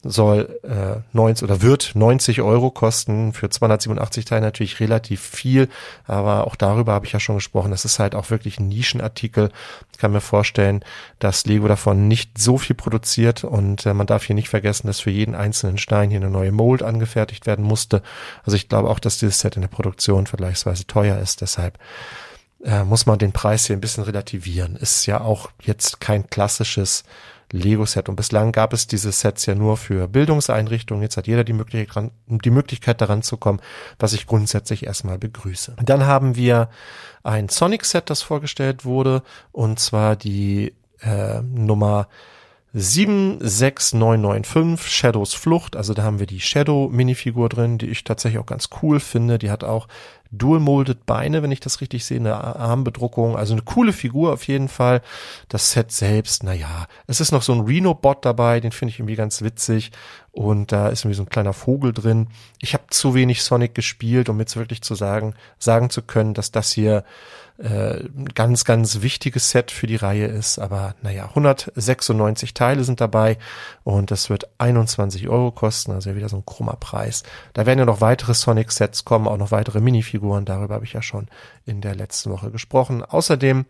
Soll äh, 90 oder wird 90 Euro kosten für 287 Teile natürlich relativ viel, aber auch darüber habe ich ja schon gesprochen. Das ist halt auch wirklich ein Nischenartikel. Ich kann mir vorstellen, dass Lego davon nicht so viel produziert und äh, man darf hier nicht vergessen, dass für jeden einzelnen Stein hier eine neue Mold angefertigt werden musste. Also ich glaube auch, dass dieses Set in der Produktion vergleichsweise teuer ist. Deshalb äh, muss man den Preis hier ein bisschen relativieren. Ist ja auch jetzt kein klassisches Lego-Set. Und bislang gab es diese Sets ja nur für Bildungseinrichtungen. Jetzt hat jeder die Möglichkeit, die Möglichkeit daran zu kommen, was ich grundsätzlich erstmal begrüße. Dann haben wir ein Sonic-Set, das vorgestellt wurde, und zwar die äh, Nummer 76995 Shadows Flucht, also da haben wir die Shadow Minifigur drin, die ich tatsächlich auch ganz cool finde. Die hat auch Dual Molded Beine, wenn ich das richtig sehe, eine Armbedruckung. Also eine coole Figur auf jeden Fall. Das Set selbst, na ja, es ist noch so ein Reno-Bot dabei, den finde ich irgendwie ganz witzig. Und da ist irgendwie so ein kleiner Vogel drin. Ich habe zu wenig Sonic gespielt, um jetzt wirklich zu sagen, sagen zu können, dass das hier äh, ganz, ganz wichtiges Set für die Reihe ist. Aber naja, 196 Teile sind dabei und das wird 21 Euro kosten, also wieder so ein krummer Preis. Da werden ja noch weitere Sonic-Sets kommen, auch noch weitere Minifiguren. Darüber habe ich ja schon in der letzten Woche gesprochen. Außerdem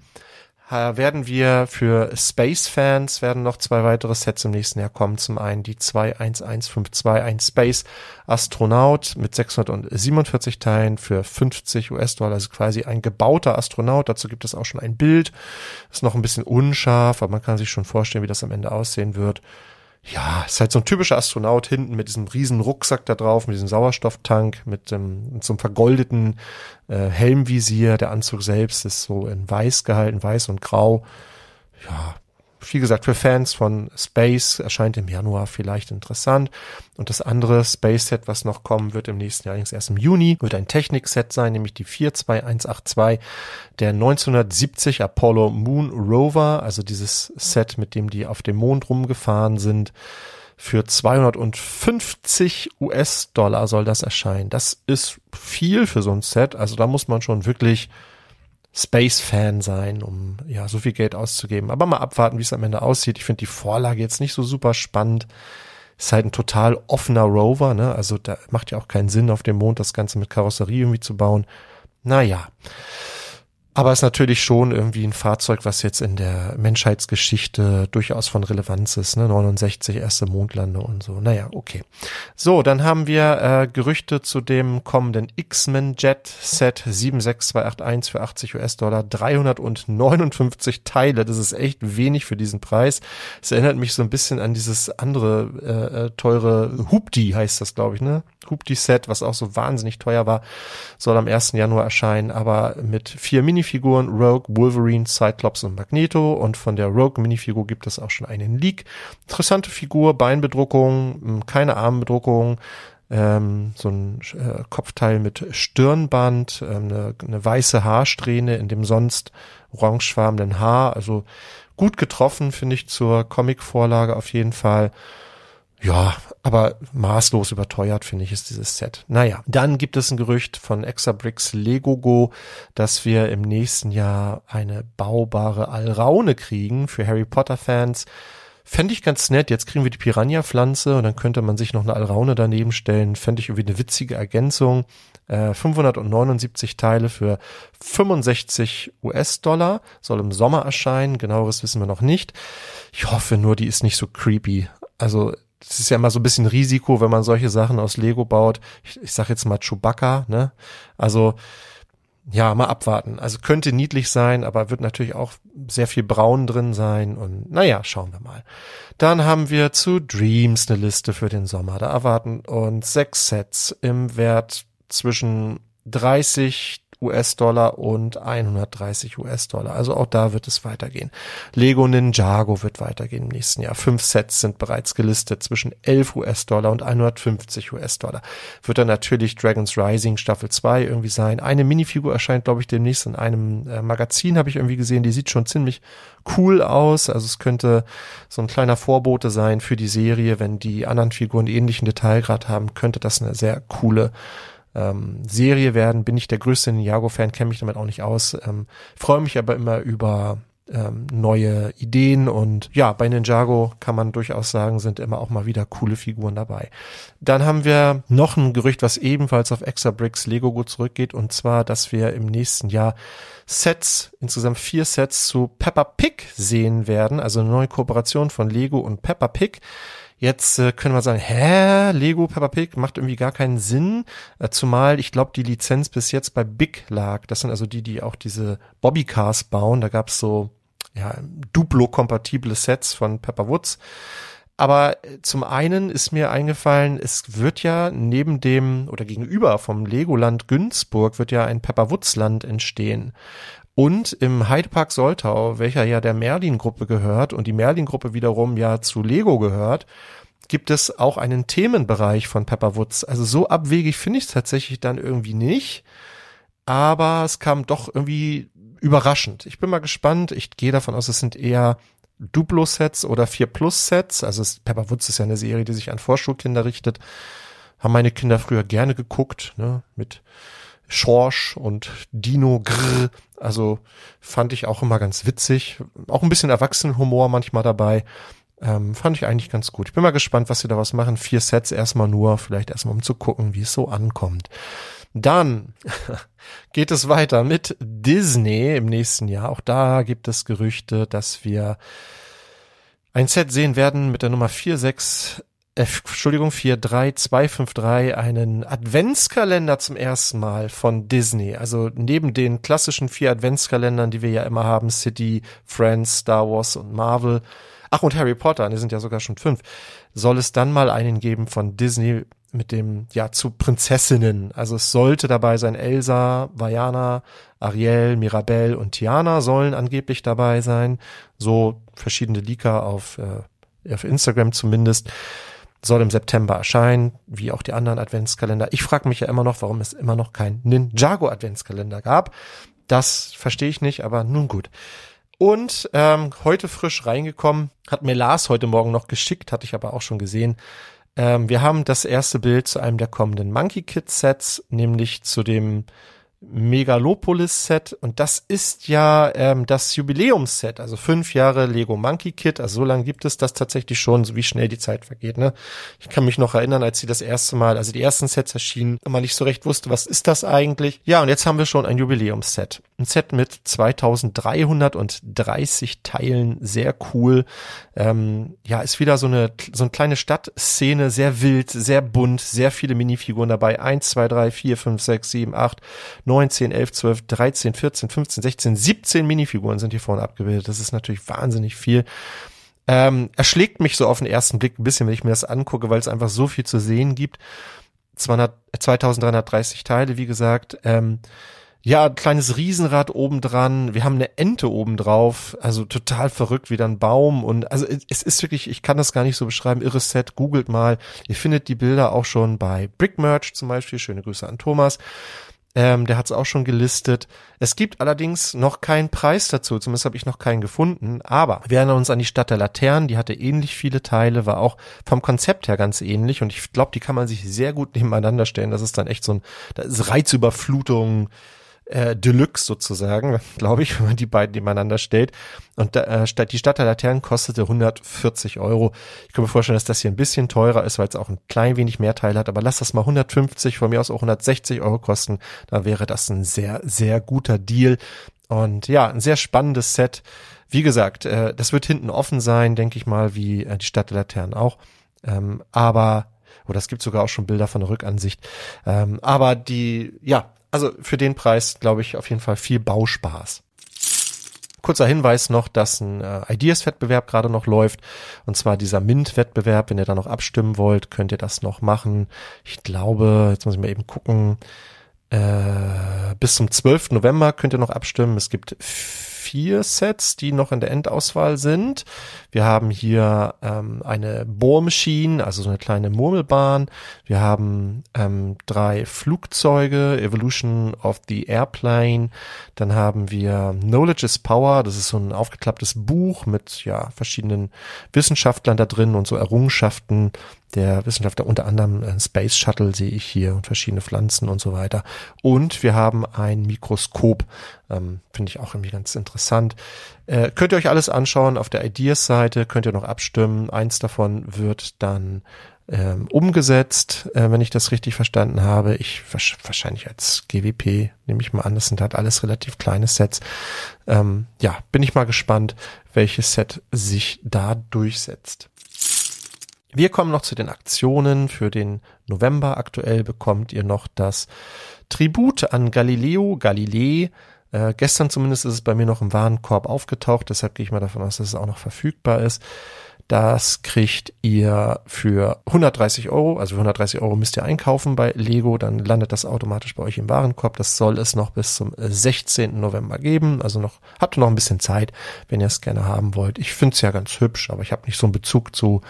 werden wir für Space-Fans werden noch zwei weitere Sets im nächsten Jahr kommen. Zum einen die 21152, ein Space Astronaut mit 647 Teilen für 50 US-Dollar, also quasi ein gebauter Astronaut. Dazu gibt es auch schon ein Bild. Ist noch ein bisschen unscharf, aber man kann sich schon vorstellen, wie das am Ende aussehen wird ja, ist halt so ein typischer Astronaut hinten mit diesem riesen Rucksack da drauf, mit diesem Sauerstofftank, mit, ähm, mit so einem vergoldeten äh, Helmvisier. Der Anzug selbst ist so in weiß gehalten, weiß und grau. Ja, wie gesagt, für Fans von Space erscheint im Januar vielleicht interessant. Und das andere Space-Set, was noch kommen wird im nächsten Jahr, allerdings erst im Juni, wird ein Technik-Set sein, nämlich die 42182 der 1970 Apollo Moon Rover, also dieses Set, mit dem die auf dem Mond rumgefahren sind. Für 250 US-Dollar soll das erscheinen. Das ist viel für so ein Set. Also da muss man schon wirklich Space-Fan sein, um ja so viel Geld auszugeben. Aber mal abwarten, wie es am Ende aussieht. Ich finde die Vorlage jetzt nicht so super spannend. Ist halt ein total offener Rover, ne? Also da macht ja auch keinen Sinn, auf dem Mond das Ganze mit Karosserie irgendwie zu bauen. Naja. Aber ist natürlich schon irgendwie ein Fahrzeug, was jetzt in der Menschheitsgeschichte durchaus von Relevanz ist. Ne? 69 erste Mondlande und so. Naja, okay. So, dann haben wir äh, Gerüchte zu dem kommenden X-Men Jet Set 76281 für 80 US-Dollar. 359 Teile. Das ist echt wenig für diesen Preis. Es erinnert mich so ein bisschen an dieses andere äh, äh teure Hupdi heißt das, glaube ich, ne? Hupti-Set, was auch so wahnsinnig teuer war, soll am 1. Januar erscheinen, aber mit vier Minifiguren, Rogue, Wolverine, Cyclops und Magneto und von der Rogue-Minifigur gibt es auch schon einen Leak. Interessante Figur, Beinbedruckung, keine Armbedruckung, ähm, so ein äh, Kopfteil mit Stirnband, ähm, eine, eine weiße Haarsträhne in dem sonst orangefarbenen Haar, also gut getroffen, finde ich, zur Comic-Vorlage auf jeden Fall. Ja, aber maßlos überteuert, finde ich, ist dieses Set. Naja, dann gibt es ein Gerücht von Exabricks Legogo, dass wir im nächsten Jahr eine baubare Alraune kriegen für Harry Potter Fans. Fände ich ganz nett. Jetzt kriegen wir die Piranha-Pflanze und dann könnte man sich noch eine Alraune daneben stellen. Fände ich irgendwie eine witzige Ergänzung. Äh, 579 Teile für 65 US-Dollar. Soll im Sommer erscheinen. Genaueres wissen wir noch nicht. Ich hoffe nur, die ist nicht so creepy. Also das ist ja immer so ein bisschen Risiko, wenn man solche Sachen aus Lego baut. Ich, ich sag jetzt mal Chewbacca, ne? Also ja, mal abwarten. Also könnte niedlich sein, aber wird natürlich auch sehr viel Braun drin sein und naja, schauen wir mal. Dann haben wir zu Dreams eine Liste für den Sommer. Da erwarten uns sechs Sets im Wert zwischen 30 US-Dollar und 130 US-Dollar. Also auch da wird es weitergehen. Lego Ninjago wird weitergehen im nächsten Jahr. Fünf Sets sind bereits gelistet zwischen 11 US-Dollar und 150 US-Dollar. Wird dann natürlich Dragons Rising Staffel 2 irgendwie sein. Eine Minifigur erscheint, glaube ich, demnächst in einem äh, Magazin, habe ich irgendwie gesehen. Die sieht schon ziemlich cool aus. Also es könnte so ein kleiner Vorbote sein für die Serie. Wenn die anderen Figuren ähnlichen Detailgrad haben, könnte das eine sehr coole ähm, Serie werden. Bin ich der größte Ninjago-Fan, kenne mich damit auch nicht aus. Ähm, Freue mich aber immer über ähm, neue Ideen und ja, bei Ninjago kann man durchaus sagen, sind immer auch mal wieder coole Figuren dabei. Dann haben wir noch ein Gerücht, was ebenfalls auf Exabricks Lego gut zurückgeht und zwar, dass wir im nächsten Jahr Sets, insgesamt vier Sets zu Peppa Pig sehen werden, also eine neue Kooperation von Lego und Peppa Pig. Jetzt äh, können wir sagen, hä, Lego Peppa Pig macht irgendwie gar keinen Sinn, äh, zumal ich glaube, die Lizenz bis jetzt bei Big lag. Das sind also die, die auch diese Bobbycars bauen. Da gab's so ja, Duplo-kompatible Sets von Pepper Woods. Aber äh, zum einen ist mir eingefallen, es wird ja neben dem oder gegenüber vom Legoland Günzburg wird ja ein Pepper Woods Land entstehen. Und im Heidepark Soltau, welcher ja der Merlin-Gruppe gehört und die Merlin-Gruppe wiederum ja zu Lego gehört, gibt es auch einen Themenbereich von Pepperwoods. Also so abwegig finde ich es tatsächlich dann irgendwie nicht. Aber es kam doch irgendwie überraschend. Ich bin mal gespannt. Ich gehe davon aus, es sind eher Duplo-Sets oder 4-Plus-Sets. Also es, Pepperwoods ist ja eine Serie, die sich an Vorschulkinder richtet. Haben meine Kinder früher gerne geguckt, ne, mit Schorsch und Dino Grr. Also fand ich auch immer ganz witzig. Auch ein bisschen Erwachsenenhumor manchmal dabei. Ähm, fand ich eigentlich ganz gut. Ich bin mal gespannt, was sie daraus machen. Vier Sets erstmal nur, vielleicht erstmal um zu gucken, wie es so ankommt. Dann geht es weiter mit Disney im nächsten Jahr. Auch da gibt es Gerüchte, dass wir ein Set sehen werden mit der Nummer 46 äh, Entschuldigung, 43253, einen Adventskalender zum ersten Mal von Disney. Also neben den klassischen vier Adventskalendern, die wir ja immer haben, City, Friends, Star Wars und Marvel, ach und Harry Potter, die sind ja sogar schon fünf, soll es dann mal einen geben von Disney mit dem, ja, zu Prinzessinnen. Also es sollte dabei sein, Elsa, Vajana, Ariel, Mirabelle und Tiana sollen angeblich dabei sein. So verschiedene Leaker auf, äh, auf Instagram zumindest. Soll im September erscheinen, wie auch die anderen Adventskalender. Ich frage mich ja immer noch, warum es immer noch kein Ninjago Adventskalender gab. Das verstehe ich nicht, aber nun gut. Und ähm, heute frisch reingekommen, hat mir Lars heute Morgen noch geschickt, hatte ich aber auch schon gesehen. Ähm, wir haben das erste Bild zu einem der kommenden Monkey Kid Sets, nämlich zu dem Megalopolis-Set und das ist ja ähm, das Jubiläumsset, also fünf Jahre Lego Monkey Kit, also so lange gibt es das tatsächlich schon, so wie schnell die Zeit vergeht. Ne? Ich kann mich noch erinnern, als sie das erste Mal, also die ersten Sets erschienen, man nicht so recht wusste, was ist das eigentlich. Ja, und jetzt haben wir schon ein Jubiläumsset. Ein Set mit 2330 Teilen, sehr cool. Ähm, ja, ist wieder so eine, so eine kleine Stadtszene, sehr wild, sehr bunt, sehr viele Minifiguren dabei. Eins, zwei, drei, vier, fünf, sechs, sieben, acht, 9, 10, 11, 12, 13, 14, 15, 16, 17 Minifiguren sind hier vorne abgebildet. Das ist natürlich wahnsinnig viel. Ähm, erschlägt mich so auf den ersten Blick ein bisschen, wenn ich mir das angucke, weil es einfach so viel zu sehen gibt. 200, 2330 Teile, wie gesagt. Ähm, ja, ein kleines Riesenrad obendran. Wir haben eine Ente obendrauf. Also total verrückt, wie ein Baum. Und also es ist wirklich, ich kann das gar nicht so beschreiben. Irres Set, googelt mal. Ihr findet die Bilder auch schon bei Brickmerch zum Beispiel. Schöne Grüße an Thomas. Ähm, der hat es auch schon gelistet. Es gibt allerdings noch keinen Preis dazu, zumindest habe ich noch keinen gefunden. Aber wir erinnern uns an die Stadt der Laternen, die hatte ähnlich viele Teile, war auch vom Konzept her ganz ähnlich und ich glaube, die kann man sich sehr gut nebeneinander stellen. Das ist dann echt so ein, Reizüberflutung, äh, Deluxe sozusagen, glaube ich, wenn man die beiden nebeneinander stellt. Und da, äh, die Stadt der Laternen kostete 140 Euro. Ich kann mir vorstellen, dass das hier ein bisschen teurer ist, weil es auch ein klein wenig mehr Teil hat. Aber lass das mal 150, von mir aus auch 160 Euro kosten. Dann wäre das ein sehr, sehr guter Deal. Und ja, ein sehr spannendes Set. Wie gesagt, äh, das wird hinten offen sein, denke ich mal, wie äh, die Stadt der Laternen auch. Ähm, aber oder es gibt sogar auch schon Bilder von der Rückansicht. Ähm, aber die, ja, also für den Preis, glaube ich, auf jeden Fall viel Bauspaß. Kurzer Hinweis noch, dass ein äh, Ideas-Wettbewerb gerade noch läuft. Und zwar dieser Mint-Wettbewerb. Wenn ihr da noch abstimmen wollt, könnt ihr das noch machen. Ich glaube, jetzt muss ich mal eben gucken. Äh, bis zum 12. November könnt ihr noch abstimmen. Es gibt vier Sets, die noch in der Endauswahl sind. Wir haben hier ähm, eine Bohrmaschine, also so eine kleine Murmelbahn. Wir haben ähm, drei Flugzeuge, Evolution of the Airplane. Dann haben wir Knowledge is Power, das ist so ein aufgeklapptes Buch mit ja verschiedenen Wissenschaftlern da drin und so Errungenschaften der Wissenschaftler, unter anderem ein Space Shuttle sehe ich hier und verschiedene Pflanzen und so weiter. Und wir haben ein Mikroskop, ähm, finde ich auch irgendwie ganz interessant. Äh, könnt ihr euch alles anschauen auf der Ideas-Seite, könnt ihr noch abstimmen. Eins davon wird dann ähm, umgesetzt, äh, wenn ich das richtig verstanden habe. Ich wahrscheinlich als GWP nehme ich mal an, das sind halt alles relativ kleine Sets. Ähm, ja, bin ich mal gespannt, welches Set sich da durchsetzt. Wir kommen noch zu den Aktionen für den November. Aktuell bekommt ihr noch das Tribut an Galileo Galilei. Äh, gestern zumindest ist es bei mir noch im Warenkorb aufgetaucht, deshalb gehe ich mal davon aus, dass es auch noch verfügbar ist. Das kriegt ihr für 130 Euro, also für 130 Euro müsst ihr einkaufen bei Lego, dann landet das automatisch bei euch im Warenkorb. Das soll es noch bis zum 16. November geben, also noch habt ihr noch ein bisschen Zeit, wenn ihr es gerne haben wollt. Ich finde es ja ganz hübsch, aber ich habe nicht so einen Bezug zu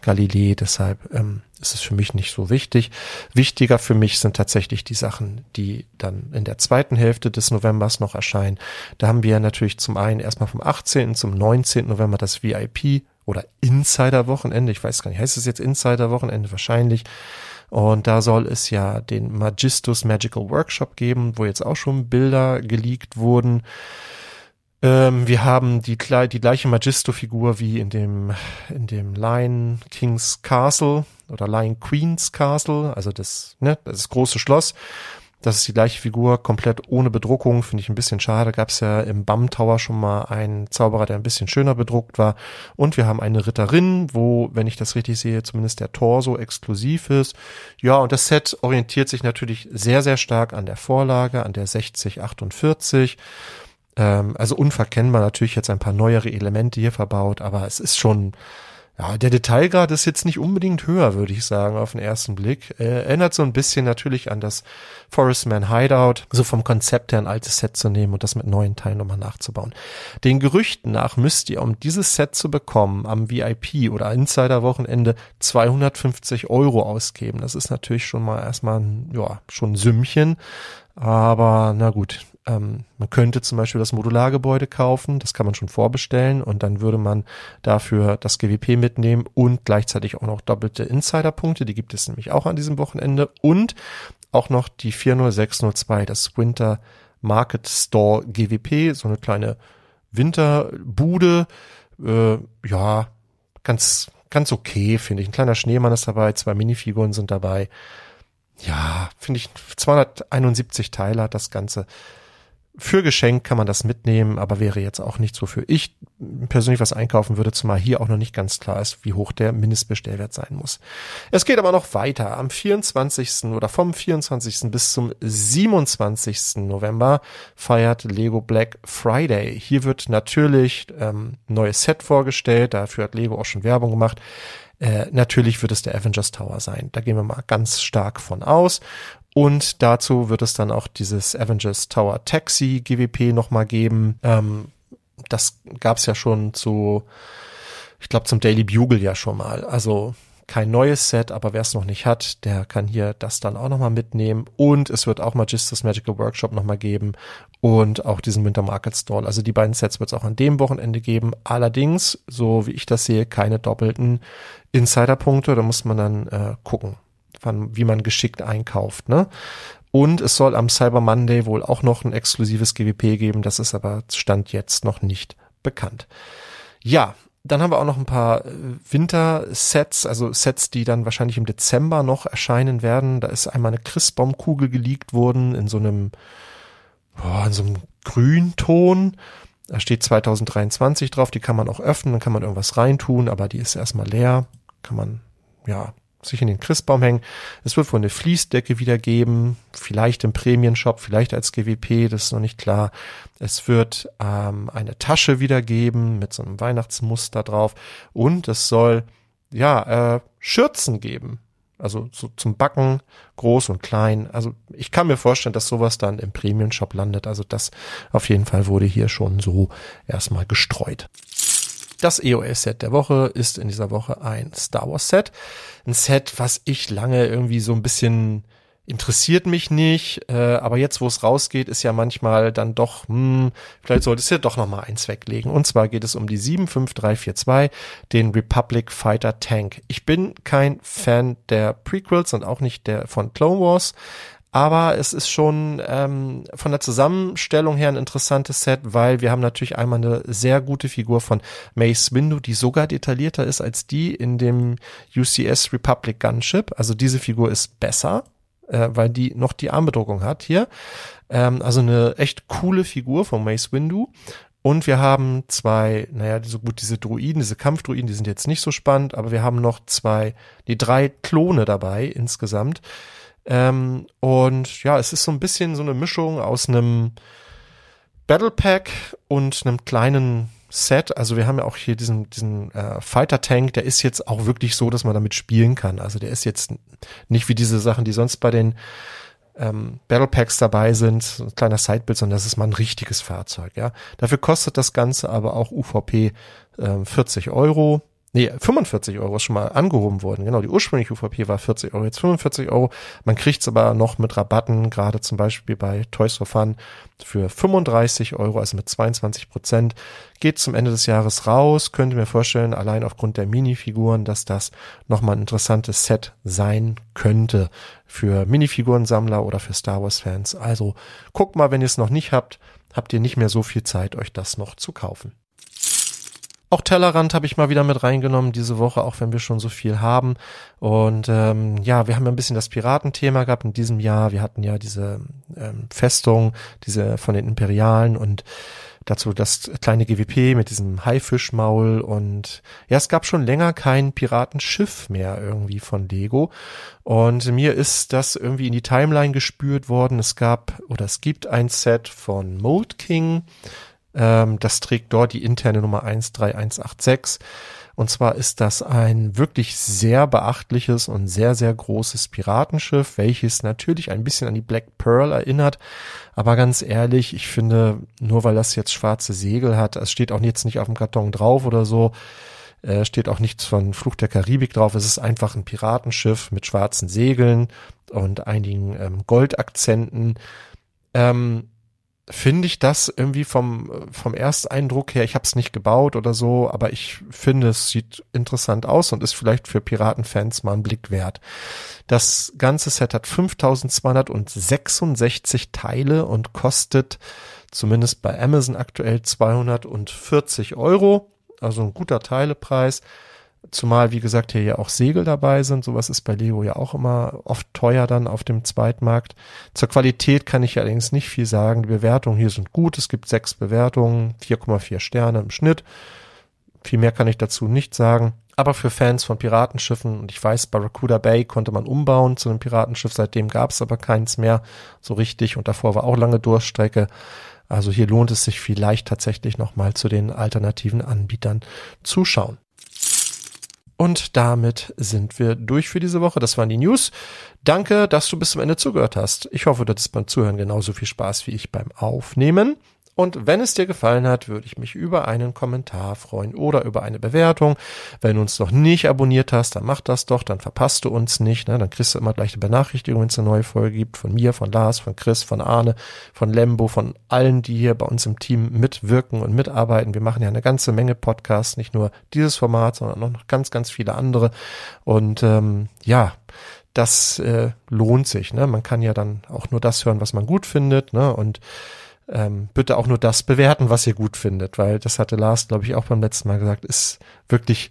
Galilei, deshalb ähm, ist es für mich nicht so wichtig. Wichtiger für mich sind tatsächlich die Sachen, die dann in der zweiten Hälfte des Novembers noch erscheinen. Da haben wir natürlich zum einen erstmal vom 18. zum 19. November das VIP oder Insider-Wochenende. Ich weiß gar nicht, heißt es jetzt Insider-Wochenende? Wahrscheinlich. Und da soll es ja den Magistus Magical Workshop geben, wo jetzt auch schon Bilder geleakt wurden. Ähm, wir haben die, die gleiche Magisto-Figur wie in dem, in dem Lion King's Castle oder Lion Queen's Castle, also das, ne, das große Schloss. Das ist die gleiche Figur, komplett ohne Bedruckung, finde ich ein bisschen schade. Gab es ja im BAM Tower schon mal einen Zauberer, der ein bisschen schöner bedruckt war. Und wir haben eine Ritterin, wo, wenn ich das richtig sehe, zumindest der Torso exklusiv ist. Ja, und das Set orientiert sich natürlich sehr, sehr stark an der Vorlage, an der 6048. Ähm, also unverkennbar natürlich jetzt ein paar neuere Elemente hier verbaut, aber es ist schon ja, der Detailgrad ist jetzt nicht unbedingt höher, würde ich sagen, auf den ersten Blick. Äh, erinnert so ein bisschen natürlich an das Forest Man Hideout, so vom Konzept her ein altes Set zu nehmen und das mit neuen Teilen nochmal nachzubauen. Den Gerüchten nach müsst ihr, um dieses Set zu bekommen, am VIP oder Insider-Wochenende 250 Euro ausgeben. Das ist natürlich schon mal erstmal, ja, schon ein Sümmchen. Aber na gut, ähm, man könnte zum Beispiel das Modulargebäude kaufen, das kann man schon vorbestellen und dann würde man dafür das GWP mitnehmen und gleichzeitig auch noch doppelte Insiderpunkte, die gibt es nämlich auch an diesem Wochenende und auch noch die 40602, das Winter Market Store GWP, so eine kleine Winterbude, äh, ja, ganz, ganz okay, finde ich. Ein kleiner Schneemann ist dabei, zwei Minifiguren sind dabei. Ja, finde ich, 271 Teile hat das Ganze. Für Geschenk kann man das mitnehmen, aber wäre jetzt auch nicht so für ich persönlich was einkaufen würde, zumal hier auch noch nicht ganz klar ist, wie hoch der Mindestbestellwert sein muss. Es geht aber noch weiter. Am 24. oder vom 24. bis zum 27. November feiert Lego Black Friday. Hier wird natürlich ähm, neues Set vorgestellt, dafür hat Lego auch schon Werbung gemacht. Äh, natürlich wird es der Avengers Tower sein. Da gehen wir mal ganz stark von aus. Und dazu wird es dann auch dieses Avengers Tower Taxi GWP nochmal geben. Ähm, das gab es ja schon zu, ich glaube, zum Daily Bugle ja schon mal. Also kein neues Set, aber wer es noch nicht hat, der kann hier das dann auch nochmal mitnehmen. Und es wird auch Magistus Magical Workshop nochmal geben und auch diesen Winter Market Stall. Also die beiden Sets wird es auch an dem Wochenende geben. Allerdings, so wie ich das sehe, keine doppelten Insider-Punkte. Da muss man dann äh, gucken wann, wie man geschickt einkauft. Ne? Und es soll am Cyber Monday wohl auch noch ein exklusives GWP geben. Das ist aber Stand jetzt noch nicht bekannt. Ja, dann haben wir auch noch ein paar äh, Winter-Sets, also Sets, die dann wahrscheinlich im Dezember noch erscheinen werden. Da ist einmal eine Christbaumkugel geleakt worden in so einem, boah, in so einem Grünton. Da steht 2023 drauf, die kann man auch öffnen, dann kann man irgendwas reintun, aber die ist erstmal leer. Kann man, ja, sich in den Christbaum hängen. Es wird wohl eine Fließdecke wieder geben, vielleicht im Prämienshop, vielleicht als GWP, das ist noch nicht klar. Es wird ähm, eine Tasche wieder geben mit so einem Weihnachtsmuster drauf und es soll ja äh, Schürzen geben. Also so zum Backen, groß und klein. Also ich kann mir vorstellen, dass sowas dann im Premium-Shop landet. Also das auf jeden Fall wurde hier schon so erstmal gestreut. Das EOS-Set der Woche ist in dieser Woche ein Star Wars-Set. Ein Set, was ich lange irgendwie so ein bisschen interessiert mich nicht, äh, aber jetzt, wo es rausgeht, ist ja manchmal dann doch, hm, vielleicht solltest du ja doch nochmal eins weglegen. Und zwar geht es um die 75342, den Republic Fighter Tank. Ich bin kein Fan der Prequels und auch nicht der von Clone Wars, aber es ist schon ähm, von der Zusammenstellung her ein interessantes Set, weil wir haben natürlich einmal eine sehr gute Figur von Mace Windu, die sogar detaillierter ist als die in dem UCS Republic Gunship. Also diese Figur ist besser, äh, weil die noch die Armbedruckung hat hier. Ähm, also eine echt coole Figur von Mace Windu. Und wir haben zwei, naja, so gut, diese Druiden, diese Kampfdruiden, die sind jetzt nicht so spannend, aber wir haben noch zwei, die drei Klone dabei insgesamt. Ähm, und ja, es ist so ein bisschen so eine Mischung aus einem Battle Pack und einem kleinen Set. Also wir haben ja auch hier diesen, diesen äh, Fighter Tank, der ist jetzt auch wirklich so, dass man damit spielen kann. Also der ist jetzt nicht wie diese Sachen, die sonst bei den ähm, Battle Packs dabei sind, so ein kleiner Sidebild, sondern das ist mal ein richtiges Fahrzeug. Ja, dafür kostet das Ganze aber auch UVP äh, 40 Euro. Nee, 45 Euro ist schon mal angehoben worden. Genau, die ursprüngliche UVP war 40 Euro, jetzt 45 Euro. Man kriegt's aber noch mit Rabatten, gerade zum Beispiel bei Toys for Fun für 35 Euro, also mit 22 Prozent. Geht zum Ende des Jahres raus. Könnte mir vorstellen, allein aufgrund der Minifiguren, dass das nochmal ein interessantes Set sein könnte für Minifigurensammler oder für Star Wars Fans. Also guckt mal, wenn ihr es noch nicht habt, habt ihr nicht mehr so viel Zeit, euch das noch zu kaufen. Auch Tellerrand habe ich mal wieder mit reingenommen diese Woche, auch wenn wir schon so viel haben. Und ähm, ja, wir haben ja ein bisschen das Piratenthema gehabt in diesem Jahr. Wir hatten ja diese ähm, Festung, diese von den Imperialen und dazu das kleine GWP mit diesem Haifischmaul und ja, es gab schon länger kein Piratenschiff mehr irgendwie von Lego und mir ist das irgendwie in die Timeline gespürt worden. Es gab oder es gibt ein Set von Mold King, ähm, das trägt dort die interne Nummer 13186. Und zwar ist das ein wirklich sehr beachtliches und sehr, sehr großes Piratenschiff, welches natürlich ein bisschen an die Black Pearl erinnert. Aber ganz ehrlich, ich finde, nur weil das jetzt schwarze Segel hat, es steht auch jetzt nicht auf dem Karton drauf oder so, äh, steht auch nichts von Fluch der Karibik drauf. Es ist einfach ein Piratenschiff mit schwarzen Segeln und einigen ähm, Goldakzenten. Ähm, finde ich das irgendwie vom, vom Ersteindruck her, ich habe es nicht gebaut oder so, aber ich finde, es sieht interessant aus und ist vielleicht für Piratenfans mal ein Blick wert. Das ganze Set hat 5266 Teile und kostet zumindest bei Amazon aktuell 240 Euro, also ein guter Teilepreis. Zumal, wie gesagt, hier ja auch Segel dabei sind. Sowas ist bei Lego ja auch immer oft teuer dann auf dem Zweitmarkt. Zur Qualität kann ich allerdings nicht viel sagen. Die Bewertungen hier sind gut. Es gibt sechs Bewertungen, 4,4 Sterne im Schnitt. Viel mehr kann ich dazu nicht sagen. Aber für Fans von Piratenschiffen, und ich weiß, Barracuda Bay konnte man umbauen zu einem Piratenschiff, seitdem gab es aber keins mehr so richtig und davor war auch lange Durststrecke. Also hier lohnt es sich vielleicht tatsächlich nochmal zu den alternativen Anbietern zuschauen. Und damit sind wir durch für diese Woche. Das waren die News. Danke, dass du bis zum Ende zugehört hast. Ich hoffe, du hattest beim Zuhören genauso viel Spaß wie ich beim Aufnehmen. Und wenn es dir gefallen hat, würde ich mich über einen Kommentar freuen oder über eine Bewertung. Wenn du uns noch nicht abonniert hast, dann mach das doch, dann verpasst du uns nicht. Ne? Dann kriegst du immer gleich eine Benachrichtigung, wenn es eine neue Folge gibt. Von mir, von Lars, von Chris, von Arne, von Lembo, von allen, die hier bei uns im Team mitwirken und mitarbeiten. Wir machen ja eine ganze Menge Podcasts, nicht nur dieses Format, sondern auch noch ganz, ganz viele andere. Und ähm, ja, das äh, lohnt sich. Ne? Man kann ja dann auch nur das hören, was man gut findet. Ne? Und ähm, bitte auch nur das bewerten, was ihr gut findet, weil das hatte Lars, glaube ich, auch beim letzten Mal gesagt, ist wirklich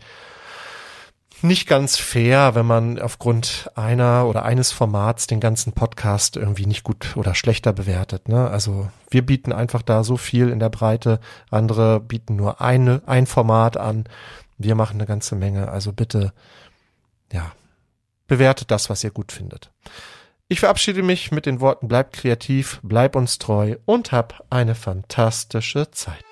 nicht ganz fair, wenn man aufgrund einer oder eines Formats den ganzen Podcast irgendwie nicht gut oder schlechter bewertet. Ne? Also wir bieten einfach da so viel in der Breite, andere bieten nur eine, ein Format an. Wir machen eine ganze Menge. Also bitte, ja, bewertet das, was ihr gut findet. Ich verabschiede mich mit den Worten bleib kreativ, bleib uns treu und hab eine fantastische Zeit.